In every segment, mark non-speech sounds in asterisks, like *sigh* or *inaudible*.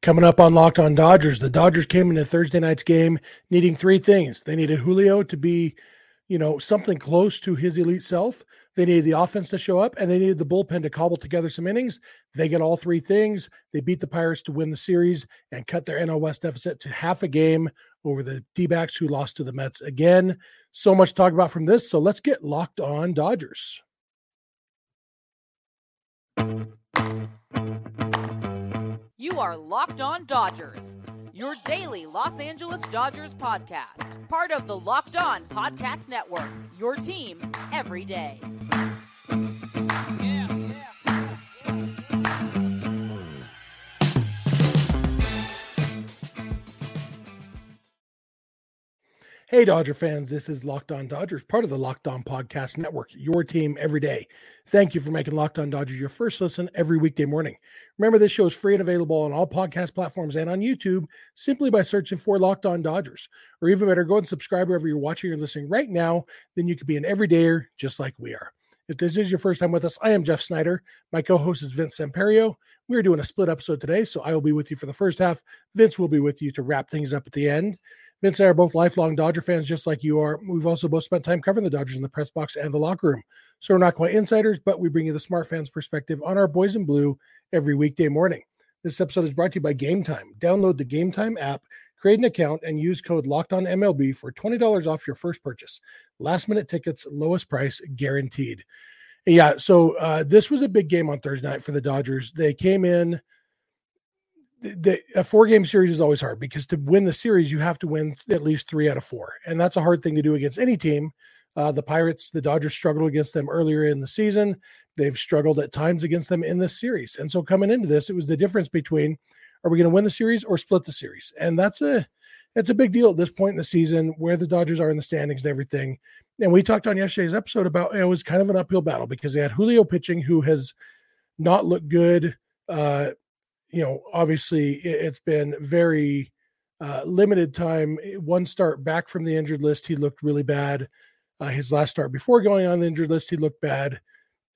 Coming up on Locked On Dodgers, the Dodgers came into Thursday night's game needing three things. They needed Julio to be, you know, something close to his elite self. They needed the offense to show up, and they needed the bullpen to cobble together some innings. They get all three things. They beat the Pirates to win the series and cut their NL West deficit to half a game over the D backs who lost to the Mets again. So much to talk about from this. So let's get locked on Dodgers. You are Locked On Dodgers, your daily Los Angeles Dodgers podcast, part of the Locked On Podcast Network, your team every day. Hey, Dodger fans, this is Locked On Dodgers, part of the Locked On Podcast Network, your team every day. Thank you for making Locked On Dodgers your first listen every weekday morning. Remember, this show is free and available on all podcast platforms and on YouTube simply by searching for Locked On Dodgers. Or even better, go and subscribe wherever you're watching or listening right now. Then you could be an everydayer just like we are. If this is your first time with us, I am Jeff Snider. My co host is Vince Samperio. We're doing a split episode today, so I will be with you for the first half. Vince will be with you to wrap things up at the end. Vince and I are both lifelong Dodger fans, just like you are. We've also both spent time covering the Dodgers in the press box and the locker room. So we're not quite insiders, but we bring you the smart fans perspective on our boys in blue every weekday morning. This episode is brought to you by Gametime. Download the Gametime app, create an account, and use code Locked On MLB for twenty dollars off your first purchase. Last minute tickets, lowest price guaranteed. Yeah, so uh, this was a big game on Thursday night for the Dodgers. They came in the, a four game series is always hard because to win the series you have to win at least three out of four and that's a hard thing to do against any team. Uh, the pirates the dodgers struggled against them earlier in the season. They've struggled at times against them in this series and so coming into this it was the difference between are we going to win the series or split the series? And that's a it's a big deal at this point in the season where the dodgers are in the standings and everything. And we talked on yesterday's episode about it was kind of an uphill battle because they had julio pitching who has not looked good uh, you know, obviously it's been very uh, limited time. One start back from the injured list, he looked really bad. Uh, his last start before going on the injured list, he looked bad.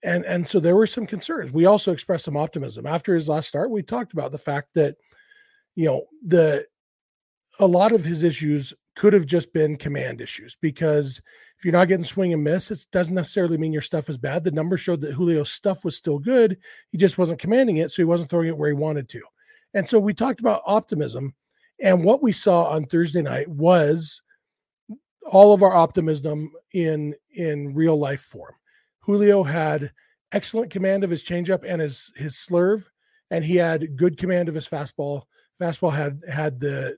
And, and so there were some concerns. We also expressed some optimism after his last start. We talked about the fact that, you know, the a lot of his issues could have just been command issues because if you're not getting swing and miss, it doesn't necessarily mean your stuff is bad. The numbers showed that Julio's stuff was still good. He just wasn't commanding it, so he wasn't throwing it where he wanted to. And so we talked about optimism. And what we saw on Thursday night was all of our optimism in in real life form. Julio had excellent command of his changeup and his his slurve, and he had good command of his fastball. Fastball had had the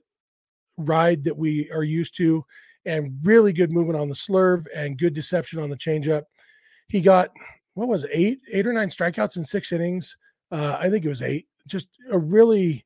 ride that we are used to and really good movement on the slurve and good deception on the changeup. He got what was it, eight, eight or nine strikeouts in six innings. Uh, I think it was eight. Just a really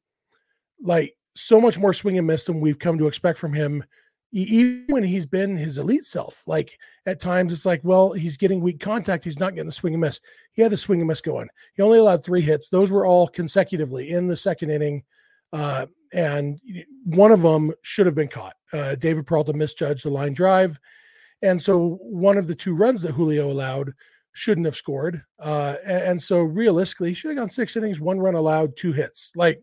like so much more swing and miss than we've come to expect from him. Even when he's been his elite self, like at times it's like, well, he's getting weak contact. He's not getting the swing and miss. He had the swing and miss going. He only allowed three hits. Those were all consecutively in the second inning. Uh, and one of them should have been caught. Uh, David Peralta misjudged the line drive, and so one of the two runs that Julio allowed shouldn't have scored. Uh, and, and, so realistically, he should have gone six innings, one run allowed, two hits. Like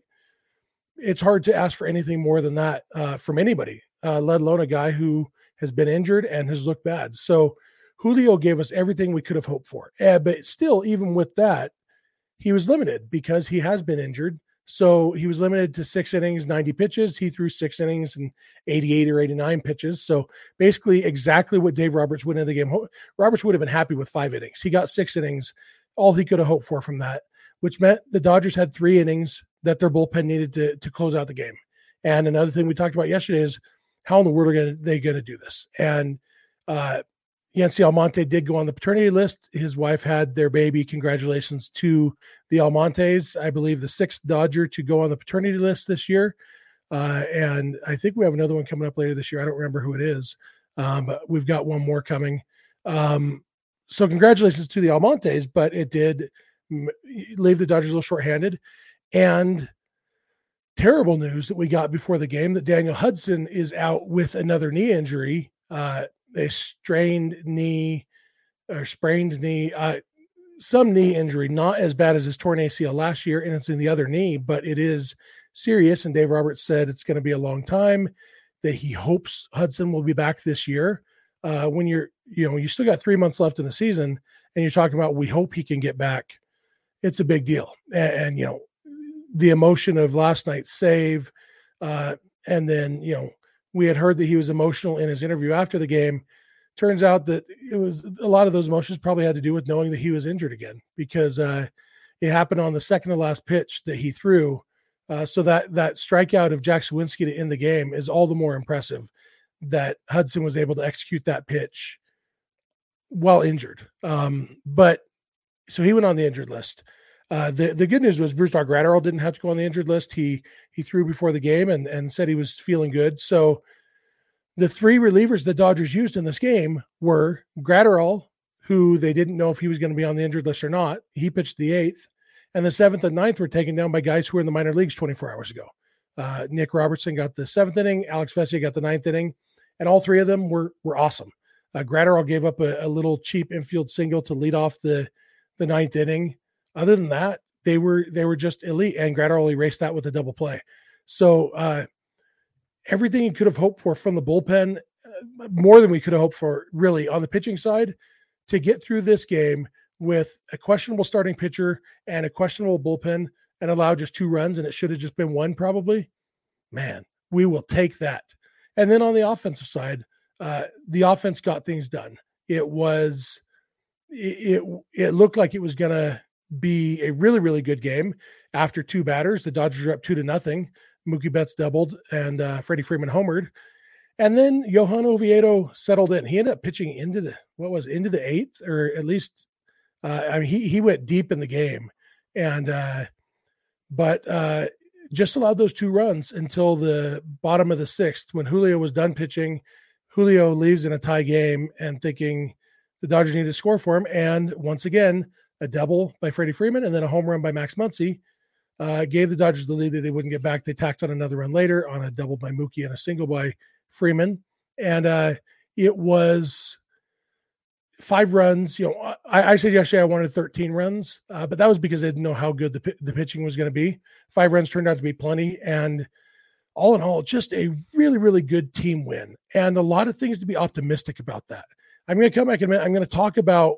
it's hard to ask for anything more than that uh, from anybody, uh, let alone a guy who has been injured and has looked bad. So Julio gave us everything we could have hoped for. Uh, but still, even with that, he was limited because he has been injured. So he was limited to six innings, 90 pitches. He threw six innings and 88 or 89 pitches. So basically, exactly what Dave Roberts would in the game. Roberts would have been happy with five innings. He got six innings, all he could have hoped for from that, which meant the Dodgers had three innings that their bullpen needed to, to close out the game. And another thing we talked about yesterday is how in the world are they going to do this? And uh, Yency Almonte did go on the paternity list. His wife had their baby. Congratulations to the Almontes. I believe the sixth Dodger to go on the paternity list this year. Uh, and I think we have another one coming up later this year. I don't remember who it is, um, but we've got one more coming. Um, so congratulations to the Almontes, but it did leave the Dodgers a little shorthanded. And terrible news that we got before the game that Daniel Hudson is out with another knee injury. Uh, a strained knee or sprained knee, uh, some knee injury, not as bad as his torn ACL last year, and it's in the other knee, but it is serious. And Dave Roberts said it's going to be a long time. That he hopes Hudson will be back this year. Uh, when you're, you know, you still got three months left in the season, and you're talking about we hope he can get back. It's a big deal, and, and you know, the emotion of last night's save, uh, and then you know, we had heard that he was emotional in his interview after the game turns out that it was a lot of those emotions probably had to do with knowing that he was injured again because uh, it happened on the second to last pitch that he threw. Uh, so that that strikeout of Jack Suwinski to end the game is all the more impressive that Hudson was able to execute that pitch while injured. Um, but so he went on the injured list. Uh, the the good news was Brusdar Graterol didn't have to go on the injured list. He he threw before the game and and said he was feeling good. So the three relievers the Dodgers used in this game were Graterol, who they didn't know if he was going to be on the injured list or not. He pitched the eighth, and the seventh and ninth were taken down by guys who were in the minor leagues 24 hours ago. Uh, Nick Robertson got the seventh inning, Alex Vesia got the ninth inning, and all three of them were were awesome. Uh, Graterol gave up a, a little cheap infield single to lead off the the ninth inning. Other than that, they were they were just elite, and Graterol erased that with a double play. So uh, everything you could have hoped for from the bullpen, uh, more than we could have hoped for, really, on the pitching side, to get through this game with a questionable starting pitcher and a questionable bullpen and allow just two runs, and it should have just been one, probably. Man, we will take that. And then on the offensive side, uh, the offense got things done. It was, it, it, it looked like it was to be a really, really good game after two batters. The Dodgers are up two to nothing. Mookie Betts doubled and uh, Freddie Freeman homered. And then Johan Oviedo settled in. He ended up pitching into the what was into the eighth, or at least uh, I mean he he went deep in the game, and uh, but uh, just allowed those two runs until the bottom of the sixth when Julio was done pitching. Julio leaves in a tie game and thinking the Dodgers need to score for him, and once again a double by Freddie Freeman and then a home run by Max Muncy uh, gave the Dodgers the lead that they wouldn't get back. They tacked on another run later on a double by Mookie and a single by Freeman. And uh, it was five runs. You know, I, I, said yesterday I wanted 13 runs, uh, but that was because I didn't know how good the, the pitching was going to be. Five runs turned out to be plenty. And all in all, just a really, really good team win. And a lot of things to be optimistic about that. I'm going to come back in a minute. I'm going to talk about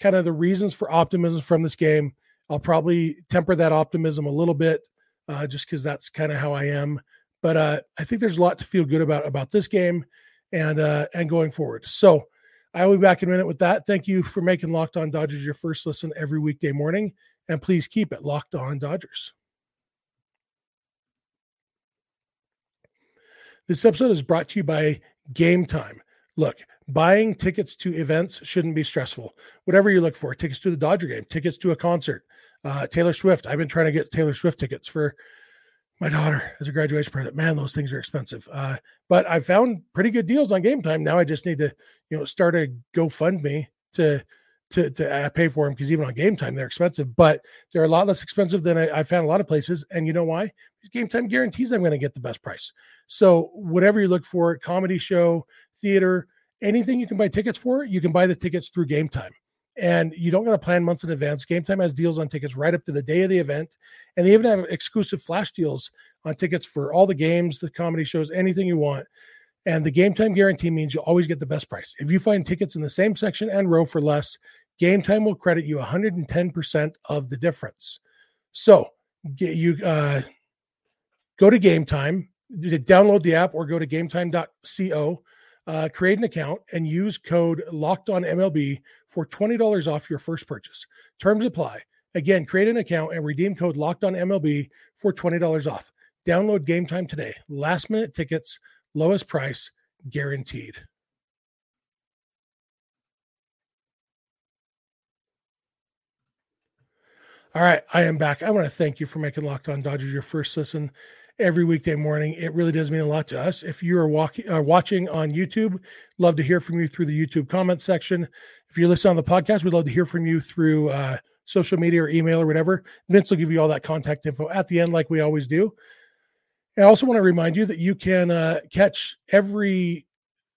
kind of the reasons for optimism from this game I'll probably temper that optimism a little bit, uh, just because that's kind of how I am. But uh, I think there's a lot to feel good about about this game and uh, and going forward. So I will be back in a minute with that. Thank you for making Locked On Dodgers your first listen every weekday morning, and please keep it Locked On Dodgers. This episode is brought to you by Gametime. Look, buying tickets to events shouldn't be stressful. Whatever you look for, tickets to the Dodger game, tickets to a concert, uh, Taylor Swift. I've been trying to get Taylor Swift tickets for my daughter as a graduation present. Man, those things are expensive. Uh, but I found pretty good deals on Gametime. Now I just need to, you know, start a GoFundMe to to to uh, pay for them because even on Gametime they're expensive. But they're a lot less expensive than I, I found a lot of places. And you know why? Gametime guarantees I'm going to get the best price. So whatever you look for, comedy show, theater, anything you can buy tickets for, you can buy the tickets through Gametime and you don't got to plan months in advance. Gametime has deals on tickets right up to the day of the event, and they even have exclusive flash deals on tickets for all the games, the comedy shows, anything you want. And the Gametime guarantee means you always get the best price. If you find tickets in the same section and row for less, Gametime will credit you 110% of the difference. So you uh, go to Gametime, download the app, or go to GameTime.co uh, create an account and use code locked on MLB for $20 off your first purchase. Terms apply. Again, create an account and redeem code locked on MLB for $20 off. Download Gametime today. Last minute tickets, lowest price guaranteed. All right, I am back. I want to thank you for making Locked On Dodgers your first listen every weekday morning. It really does mean a lot to us. If you are uh, watching on YouTube, love to hear from you through the YouTube comment section. If you're listening on the podcast, we'd love to hear from you through uh, social media or email or whatever. Vince will give you all that contact info at the end, like we always do. I also want to remind you that you can uh, catch every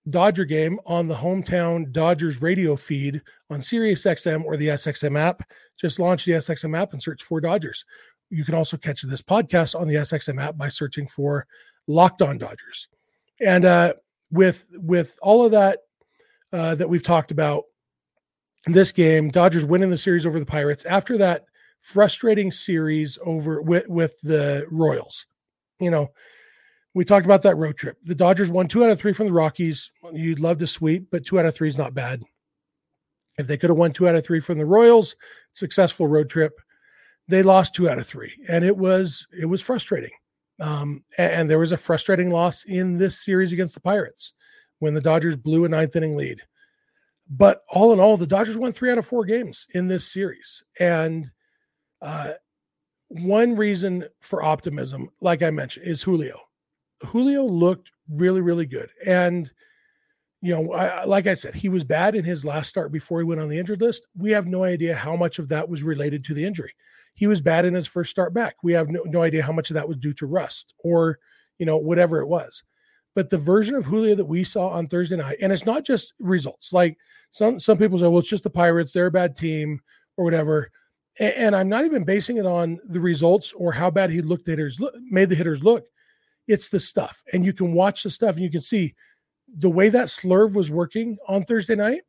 Dodger game on the hometown Dodgers radio feed on Sirius XM or the SXM app. Just launch the SXM app and search for Dodgers you can also catch this podcast on the SXM app by searching for Locked On Dodgers. And uh, with with all of that uh, that we've talked about in this game, Dodgers winning the series over the Pirates after that frustrating series over with with the Royals. You know, we talked about that road trip. The Dodgers won two out of three from the Rockies. You'd love to sweep, but two out of three is not bad. If they could have won two out of three from the Royals, successful road trip. They lost two out of three, and it was it was frustrating. Um, and, and there was a frustrating loss in this series against the Pirates when the Dodgers blew a ninth inning lead. But all in all, the Dodgers won three out of four games in this series, and uh, one reason for optimism, like I mentioned, is Julio. Julio looked really, really good. And, you know, I, like I said, he was bad in his last start before he went on the injured list. We have no idea how much of that was related to the injury. He was bad in his first start back. We have no, no idea how much of that was due to rust or, you know, whatever it was. But the version of Julio that we saw on Thursday night, and it's not just results. Like some some people say, well, it's just the Pirates, they're a bad team or whatever and I'm not even basing it on the results or how bad he looked hitters look, made the hitters look. It's the stuff, and you can watch the stuff, and you can see the way that slurve was working on Thursday night.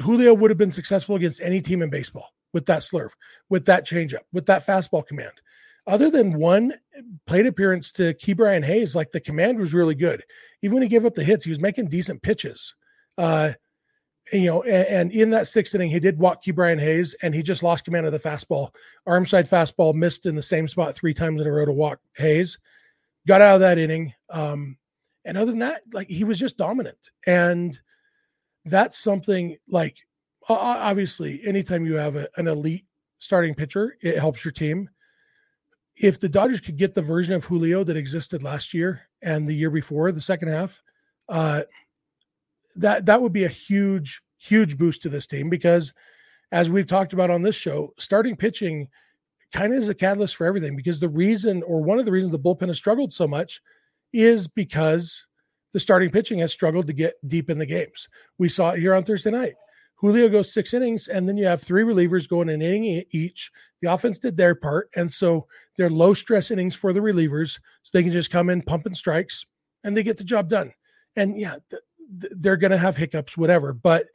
Julio would have been successful against any team in baseball with that slurve, with that changeup, with that fastball command. Other than one plate appearance to Ke'Bryan Hayes, like the command was really good. Even when he gave up the hits, he was making decent pitches. Uh, you know, and, and, in that sixth inning, he did walk Ke'Bryan Hayes, and he just lost command of the fastball. Arm side fastball missed in the same spot three times in a row to walk Hayes. Got out of that inning. Um, and other than that, like he was just dominant. And that's something like obviously, anytime you have a, an elite starting pitcher, it helps your team. If the Dodgers could get the version of Julio that existed last year and the year before, the second half, uh, that that would be a huge huge boost to this team because as we've talked about on this show starting pitching kind of is a catalyst for everything because the reason or one of the reasons the bullpen has struggled so much is because the starting pitching has struggled to get deep in the games we saw it here on thursday night julio goes six innings and then you have three relievers going an inning each the offense did their part and so they're low stress innings for the relievers so they can just come in pumping strikes and they get the job done and yeah they're going to have hiccups, whatever. But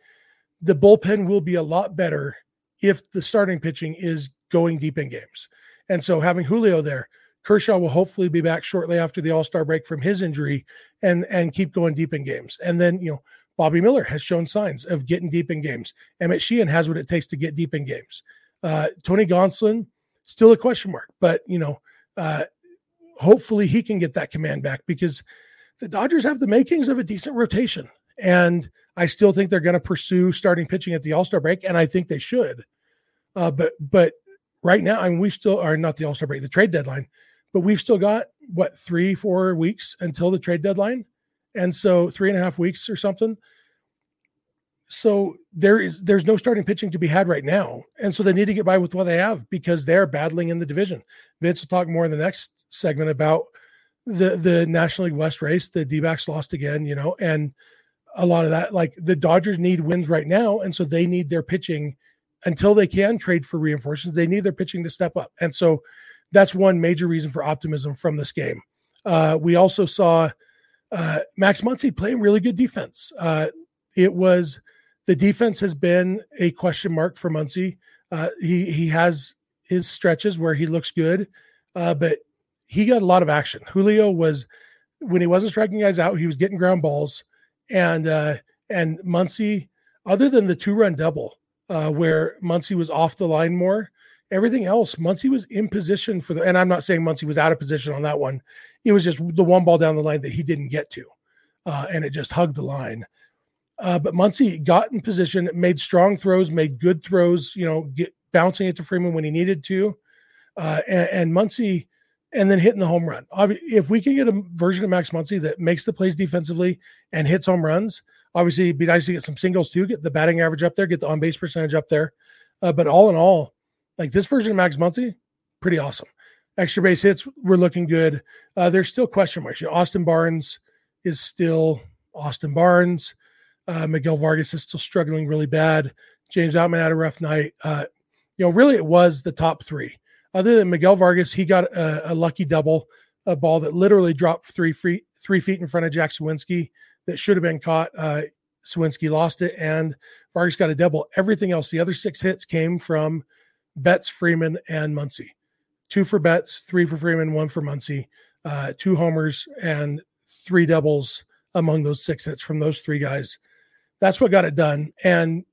the bullpen will be a lot better if the starting pitching is going deep in games. And so having Julio there, Kershaw will hopefully be back shortly after the All Star break from his injury, and and keep going deep in games. And then you know Bobby Miller has shown signs of getting deep in games. Emmett Sheehan has what it takes to get deep in games. Uh, Tony Gonsolin still a question mark, but you know uh, hopefully he can get that command back because the Dodgers have the makings of a decent rotation. And I still think they're going to pursue starting pitching at the All Star break, and I think they should. Uh, but but right now, I mean, we still are not the All Star break, the trade deadline, but we've still got what three, four weeks until the trade deadline, and so three and a half weeks or something. So there is there's no starting pitching to be had right now, and so they need to get by with what they have because they're battling in the division. Vince will talk more in the next segment about the the National League West race, the D backs lost again, you know, and a lot of that, like the Dodgers need wins right now. And so they need their pitching until they can trade for reinforcements, they need their pitching to step up. And so that's one major reason for optimism from this game. Uh, we also saw uh, Max Muncy playing really good defense. Uh, it was the defense has been a question mark for Muncy. Uh, he he has his stretches where he looks good, uh, but he got a lot of action. Julio was when he wasn't striking guys out, he was getting ground balls, and uh, and Muncy, other than the two run double, uh, where Muncy was off the line more, everything else Muncy was in position for the. And I'm not saying Muncy was out of position on that one. It was just the one ball down the line that he didn't get to, uh, and it just hugged the line. Uh, but Muncy got in position, made strong throws, made good throws. You know, get bouncing it to Freeman when he needed to, uh, and, and Muncy and then hitting the home run. If we can get a version of Max Muncy that makes the plays defensively and hits home runs, obviously it'd be nice to get some singles too, get the batting average up there, get the on base percentage up there. Uh, but all in all, like this version of Max Muncy, pretty awesome. Extra base hits were looking good. Uh, there's still question marks. You know, Austin Barnes is still Austin Barnes. Uh, Miguel Vargas is still struggling really bad. James Outman had a rough night. Uh, you know, really, it was the top three. other than Miguel Vargas, he got a, a lucky double, a ball that literally dropped three feet three feet in front of Jack Suwinski that should have been caught. Uh, Suwinski lost it, and Vargas got a double. Everything else, the other six hits came from Betts, Freeman, and Muncy. Two for Betts, three for Freeman, one for Muncy, uh, two homers, and three doubles among those six hits from those three guys. That's what got it done. And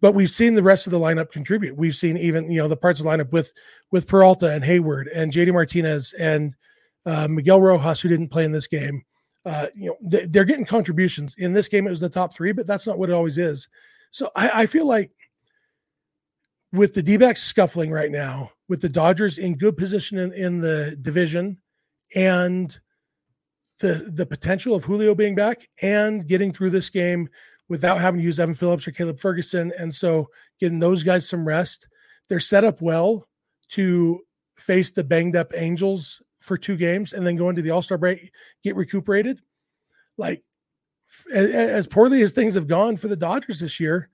but we've seen the rest of the lineup contribute. We've seen even you know the parts of the lineup with with Peralta and Heyward and JD Martinez and uh, Miguel Rojas, who didn't play in this game. Uh, you know they, are getting contributions in this game. It was the top three, but that's not what it always is. So I, I feel like with the d scuffling right now, with the Dodgers in good position in, in the division, and the the potential of Julio being back and getting through this game without having to use Evan Phillips or Caleb Ferguson. And so getting those guys some rest. They're set up well to face the banged up Angels for two games and then go into the All Star break, get recuperated. Like, as poorly as things have gone for the Dodgers this year,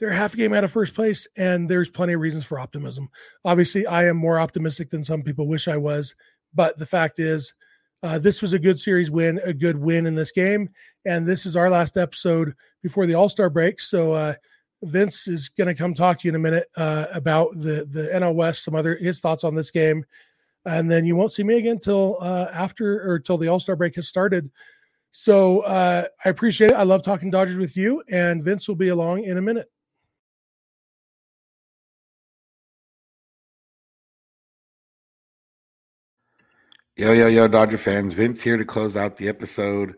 they're half a game out of first place, and there's plenty of reasons for optimism. Obviously, I am more optimistic than some people wish I was, but the fact is, uh, this was a good series win, a good win in this game, and this is our last episode before the All Star break. So uh, Vince is going to come talk to you in a minute uh, about the the NL West, some other his thoughts on this game, and then you won't see me again till uh, after or till the All Star break has started. So uh, I appreciate it. I love talking Dodgers with you, and Vince will be along in a minute. Yo, yo, yo, Dodger fans. Vince here to close out the episode.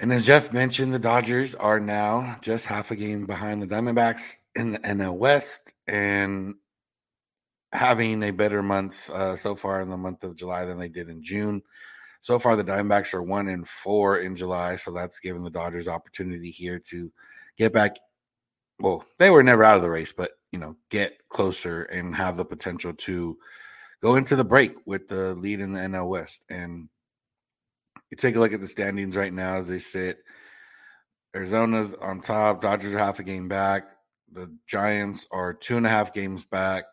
And as Jeff mentioned, the Dodgers are now just half a game behind the Diamondbacks in the NL West and having a better month uh, so far in the month of July than they did in June. So far, the Diamondbacks are one and four in July, so that's given the Dodgers opportunity here to get back. Well, they were never out of the race, but you know, get closer and have the potential to go into the break with the lead in the NL West. And you take a look at the standings right now as they sit. Arizona's on top. Dodgers are half a game back. The Giants are two and a half games back.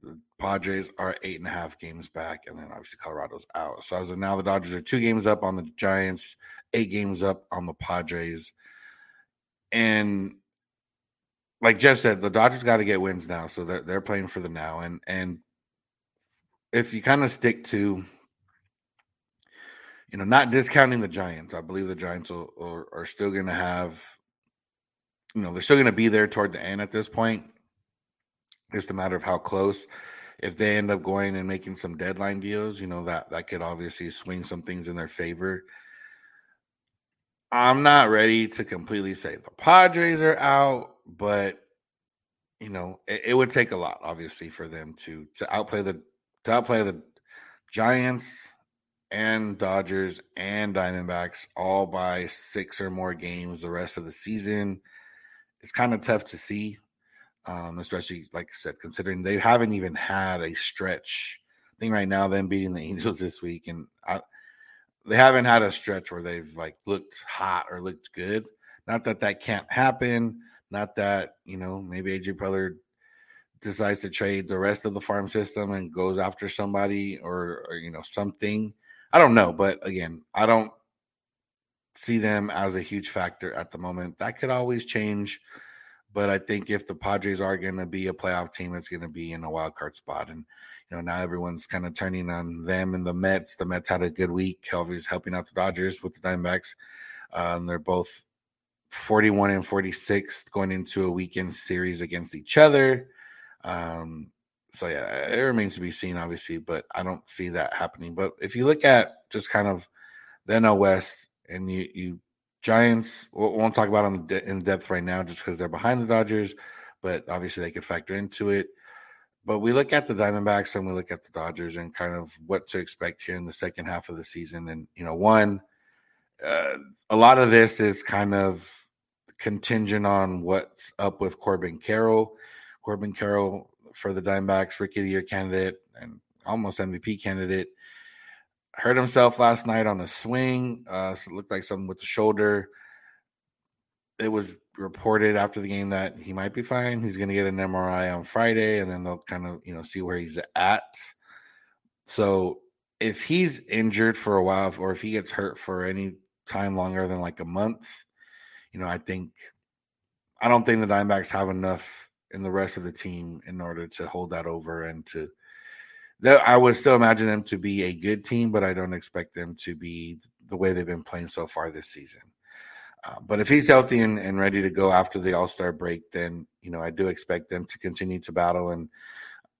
The Padres are eight and a half games back, and then obviously Colorado's out. So as of now, the Dodgers are two games up on the Giants, eight games up on the Padres, and like Jeff said, the Dodgers got to get wins now, so they're they're playing for the now. And and if you kind of stick to you know, not discounting the Giants. I believe the Giants will, are, are still going to have, you know, they're still going to be there toward the end at this point. Just a matter of how close. If they end up going and making some deadline deals, you know, that that could obviously swing some things in their favor. I'm not ready to completely say the Padres are out, but you know, it, it would take a lot, obviously, for them to to outplay the to outplay the Giants, and Dodgers and Diamondbacks all by six or more games the rest of the season. It's kind of tough to see, um, especially like I said, considering they haven't even had a stretch. I think right now them beating the *laughs* Angels this week, and I, they haven't had a stretch where they've like looked hot or looked good. Not that that can't happen. Not that you know maybe AJ Preller decides to trade the rest of the farm system and goes after somebody or, or you know something I don't know, but again, I don't see them as a huge factor at the moment. That could always change, but I think if the Padres are going to be a playoff team, it's going to be in a wild card spot. And you know, now everyone's kind of turning on them and the Mets. The Mets had a good week, Kelvy's helping out the Dodgers with the Diamondbacks. Um, they're both 41 and 46 going into a weekend series against each other. Um, so yeah, it remains to be seen, obviously, but I don't see that happening. But if you look at just kind of the NL West and you you Giants, we won't talk about them in depth right now, just because they're behind the Dodgers, but obviously they could factor into it. But we look at the Diamondbacks and we look at the Dodgers and kind of what to expect here in the second half of the season. And you know, one, uh, a lot of this is kind of contingent on what's up with Corbin Carroll. Corbin Carroll for the Dimebacks, Rookie of the Year candidate and almost MVP candidate. Hurt himself last night on a swing. Uh, so it looked like something with the shoulder. It was reported after the game that he might be fine. He's going to get an MRI on Friday, and then they'll kind of you know see where he's at. So if he's injured for a while, or if he gets hurt for any time longer than like a month, you know, I think I don't think the Diamondbacks have enough in the rest of the team in order to hold that over and to that I would still imagine them to be a good team, but I don't expect them to be the way they've been playing so far this season. Uh, but if he's healthy and, and ready to go after the All Star break, then you know I do expect them to continue to battle, and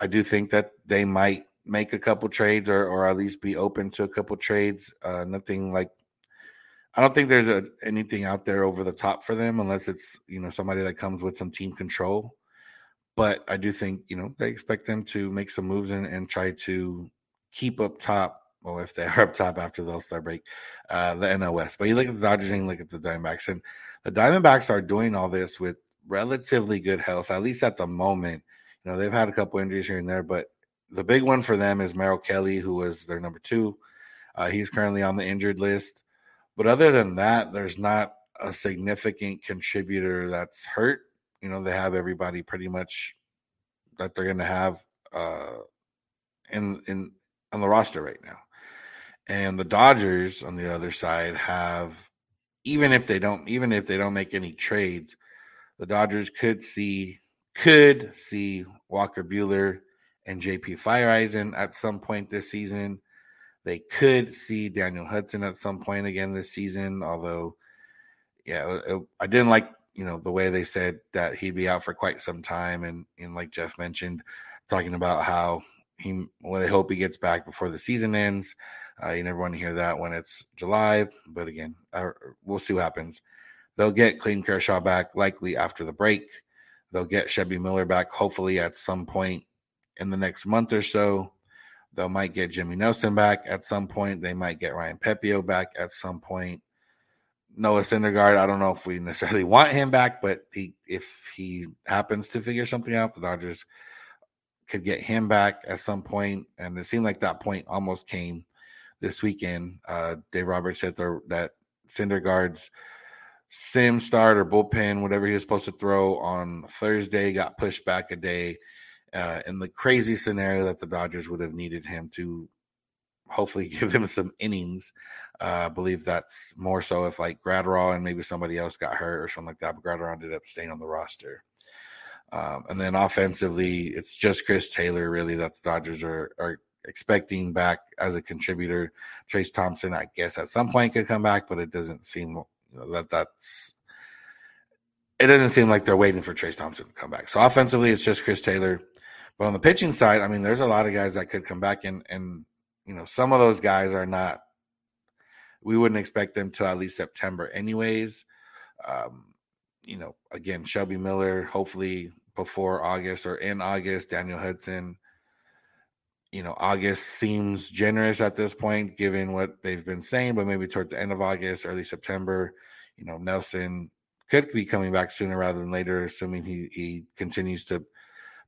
I do think that they might make a couple trades or or at least be open to a couple trades. Uh, nothing like I don't think there's a, anything out there over the top for them unless it's you know somebody that comes with some team control. But I do think you know they expect them to make some moves and, and try to keep up top well, if they are *laughs* up top after the All Star break, uh, the West. But you look at the Dodgers and you look at the Diamondbacks, and the Diamondbacks are doing all this with relatively good health, at least at the moment. You know, they've had a couple injuries here and there, but the big one for them is Merrill Kelly, who was their number two. Uh, he's currently on the injured list. But other than that, there's not a significant contributor that's hurt. You know, they have everybody pretty much that they're going to have uh, in in on the roster right now. And the Dodgers on the other side have even if they don't even if they don't make any trades, the Dodgers could see could see Walker Buehler and JP Feyereisen at some point this season. They could see Daniel Hudson at some point again this season, although yeah, it, I didn't like you know the way they said that he'd be out for quite some time and and like Jeff mentioned talking about how he well they hope he gets back before the season ends uh, you never want to hear that when it's July, but again, we'll see what happens. They'll get Clayton Kershaw back likely after the break. They'll get Shelby Miller back hopefully at some point in the next month or so. They might get Jimmy Nelson back at some point. They might get Ryan Pepiot back at some point. Noah Syndergaard, I don't know if we necessarily *laughs* want him back, but he, if he happens to figure something out, the Dodgers could get him back at some point. And it seemed like that point almost came this weekend. Uh, Dave Roberts said the, that Syndergaard's sim start or bullpen, whatever he was supposed to throw on Thursday, got pushed back a day. Uh, in the crazy scenario that the Dodgers would have needed him to hopefully *laughs* give them some innings. Uh, I believe that's more so if like Graterol and maybe somebody else got hurt or something like that. But Graterol ended up staying on the roster. Um, and then offensively, it's just Chris Taylor really that the Dodgers are are expecting back as a contributor. Trayce Thompson, I guess, at some point could come back, but it doesn't seem you know, that that's. It doesn't seem like they're waiting for Trayce Thompson to come back. So offensively, it's just Chris Taylor. But on the pitching side, I mean, there's a lot of guys that could come back, and and you know, some of those guys are not. We wouldn't expect them to at least September, anyways. Um, you know, again, Shelby Miller, hopefully before August or in August, Daniel Hudson, you know, August seems generous at this point, given what they've been saying, but maybe toward the end of August, early September, you know, Nelson could be coming back sooner rather than later, assuming he, he continues to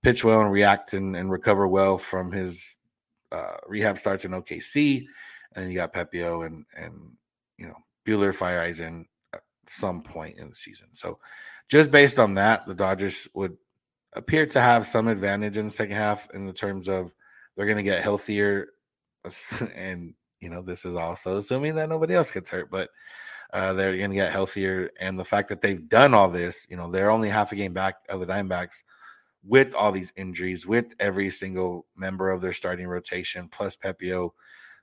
pitch well and react and, and recover well from his uh, rehab starts in OKC. And then you got Pepiot and, and, you know, Buehler, Feyereisen at some point in the season. So just based on that, the Dodgers would appear to have some advantage in the second half in the terms of – they're going to get healthier. *laughs* And, you know, this is also assuming that nobody else gets hurt, but uh, they're going to get healthier. And the fact that they've done all this, you know, they're only half a game back of the Diamondbacks with all these injuries, with every single member of their starting rotation, plus Pepiot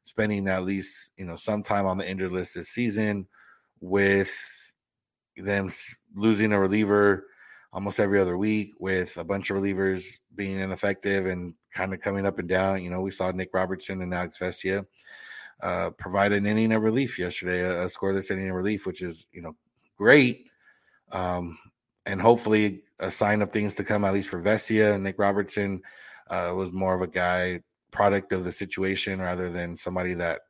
spending at least, you know, some time on the injured list this season with them losing a reliever almost every other week with a bunch of relievers being ineffective and kind of coming up and down. You know, we saw Nick Robertson and Alex Vesia uh, provide an inning of relief yesterday, a, a scoreless inning of relief, which is, you know, great. Um, and hopefully a sign of things to come, at least for Vesia. Nick Robertson uh, was more of a guy product of the situation rather than somebody that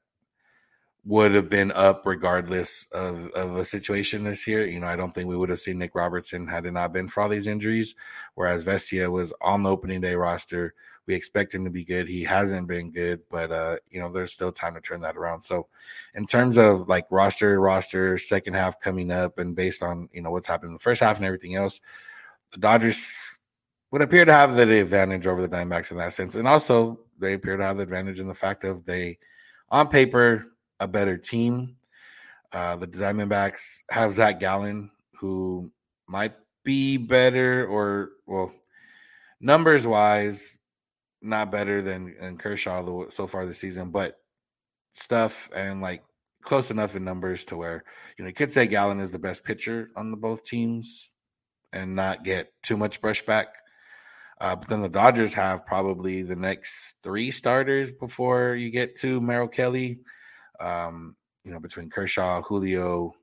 would have been up regardless of, of a situation this year. You know, I don't think we would have seen Nick Robertson had it not been for all these injuries. Whereas Vesia was on the opening day roster. We expect him to be good. He hasn't been good, but uh, you know, there's still time to turn that around. So in terms of like roster, roster, second half coming up, and based on you know what's happened in the first half and everything else, the Dodgers would appear to have the advantage over the Diamondbacks in that sense. And also they appear to have the advantage in the fact of they on paper a better team. Uh, the Diamondbacks have Zach Gallen, who might be better or well, numbers wise, not better than, than Kershaw so far this season, but stuff and like close enough in numbers to where you know you could say Gallen is the best pitcher on the both teams and not get too much brushback. Uh, but then the Dodgers have probably the next three starters before you get to Merrill Kelly. Um, you know, between Kershaw, Julio,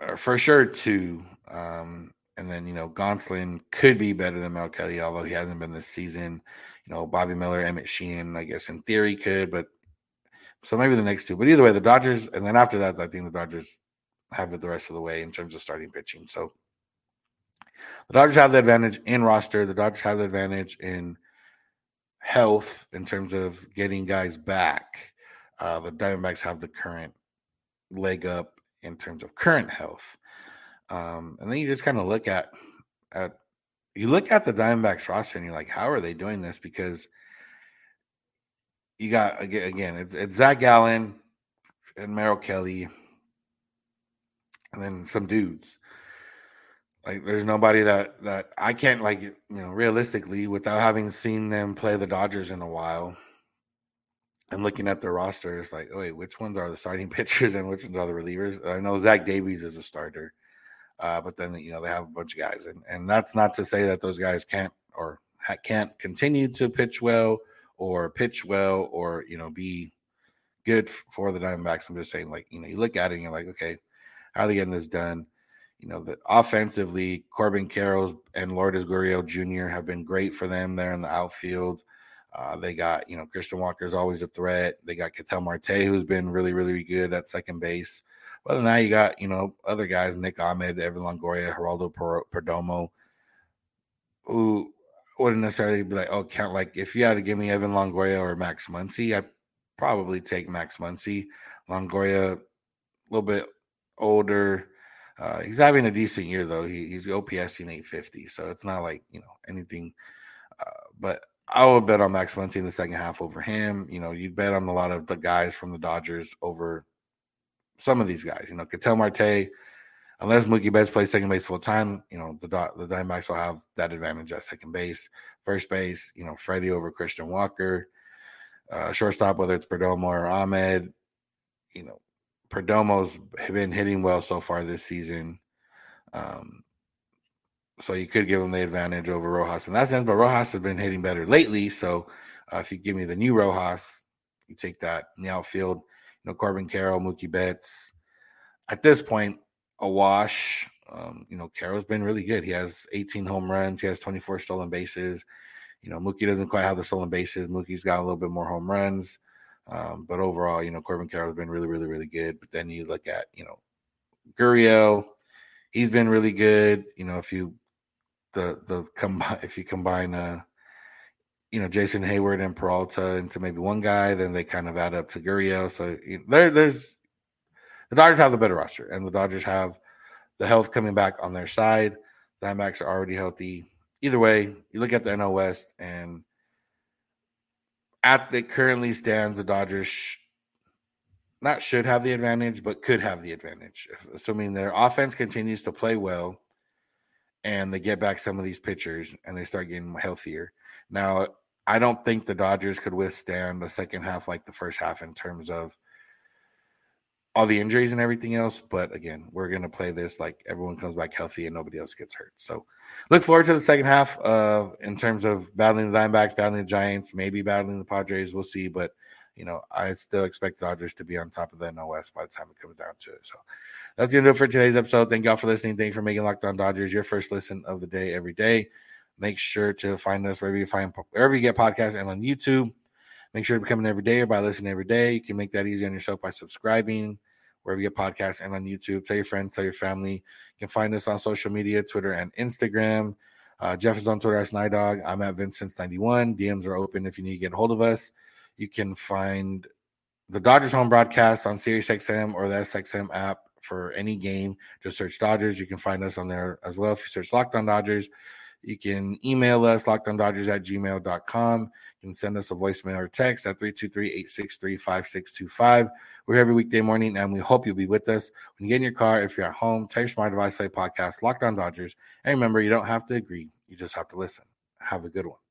or for sure two. Um, and then, you know, Gonsolin could be better than Mel Kelly, although he hasn't been this season. You know, Bobby Miller, Emmett Sheehan, I guess in theory could, but so maybe the next two. But either way, the Dodgers, and then after that, I think the Dodgers have it the rest of the way in terms of starting pitching. So the Dodgers have the advantage in roster. The Dodgers have the advantage in health in terms of getting guys back. Uh, the Diamondbacks have the current leg up in terms of current health. Um, and then you just kind of look at at you look at the Diamondbacks roster and you're like, how are they doing this? Because you got again, it's, it's Zach Gallen and Merrill Kelly, and then some dudes. Like there's nobody that that I can't like you know realistically without having seen them play the Dodgers in a while and looking at their roster, it's like, wait, which ones are the starting *laughs* pitchers and which ones are the relievers? I know Zach Davies is a starter, uh, but then you know they have a bunch of guys, and and that's not to say that those guys can't or can't continue to pitch well or pitch well or you know be good for the Diamondbacks. I'm just saying, like you know, you look at it and you're like, okay, how they getting this done? you know, that offensively, Corbin Carroll and Lourdes Gurriel Jr. have been great for them there in the outfield. Uh, they got, you know, Christian Walker is always a threat. They got Ketel Marte, who's been really, really good at second base. Than that, you got, you know, other guys, Nick Ahmed, Evan Longoria, Geraldo Perdomo, who wouldn't necessarily be like, oh, count. Like, if you had to give me Evan Longoria or Max Muncy, I'd probably take Max Muncy. Longoria, a little bit older, uh, he's having a decent year though. He, he's OPS in 850, so it's not like you know anything. Uh, but I would bet on Max Muncy in the second half over him. You know, you'd bet on a lot of the guys from the Dodgers over some of these guys. You know, Ketel Marte, unless Mookie Betts plays second base full time, you know the the Diamondbacks will have that advantage at second base, first base. You know, Freddie over Christian Walker, uh, shortstop whether it's Perdomo or Ahmed. You know, Perdomo's been hitting well so far this season. Um, so you could give him the advantage over Rojas in that sense, but Rojas has been hitting better lately. So uh, if you give me the new Rojas, you take that in the outfield. You know, Corbin Carroll, Mookie Betts. At this point, a wash. Um, you know, Carroll's been really good. He has 18 home runs. He has 24 stolen bases. You know, Mookie doesn't quite have the stolen bases. Mookie's got a little bit more home runs. Um, but overall, you know, Corbin Carroll's been really, really, really good. But then you look at, you know, Gurriel, he's been really good. You know, if you the the combine *laughs* if you combine uh you know Jason Heyward and Peralta into maybe one guy, then they kind of add up to Gurriel. So you know, there there's the Dodgers have the better roster, and the Dodgers have the health coming back on their side. The Diamondbacks are already healthy. Either way, you look at the NL West, and at the currently stands, the Dodgers sh- not should have the advantage, but could have the advantage, assuming their offense continues to play well and they get back some of these pitchers and they start getting healthier. Now, I don't think the Dodgers could withstand the second half like the first half in terms of all the injuries and everything else. But again, we're going to play this like everyone comes back healthy and nobody else gets hurt. So look forward to the second half uh, in terms of battling the Diamondbacks, battling the Giants, maybe battling the Padres. We'll see. But, you know, I still expect Dodgers to be on top of the West by the time it comes down to it. So that's going to do it for today's episode. Thank y'all for listening. Thank you for making Locked On Dodgers your first listen of the day every day. Make sure to find us wherever you find wherever you get podcasts and on YouTube. Make sure to become an everyday or by listening every day. You can make that easy on yourself by subscribing wherever you get podcasts and on YouTube. Tell your friends, tell your family. You can find us on social media, Twitter and Instagram. Uh, Jeff is on Twitter as Nidog. I'm at Vincent's91. DMs are open if you need to get a hold of us. You can find the Dodgers home broadcast on SiriusXM or the SXM app for any game. Just search Dodgers. You can find us on there as well. If you search Locked On Dodgers, you can email us, lockedondodgers at gmail.com. You can send us a voicemail or text at 323-863-5625. We're every weekday morning, and we hope you'll be with us. When you get in your car, if you're at home, take your smart device, play podcast, Locked On Dodgers. And remember, you don't have to agree. You just have to listen. Have a good one.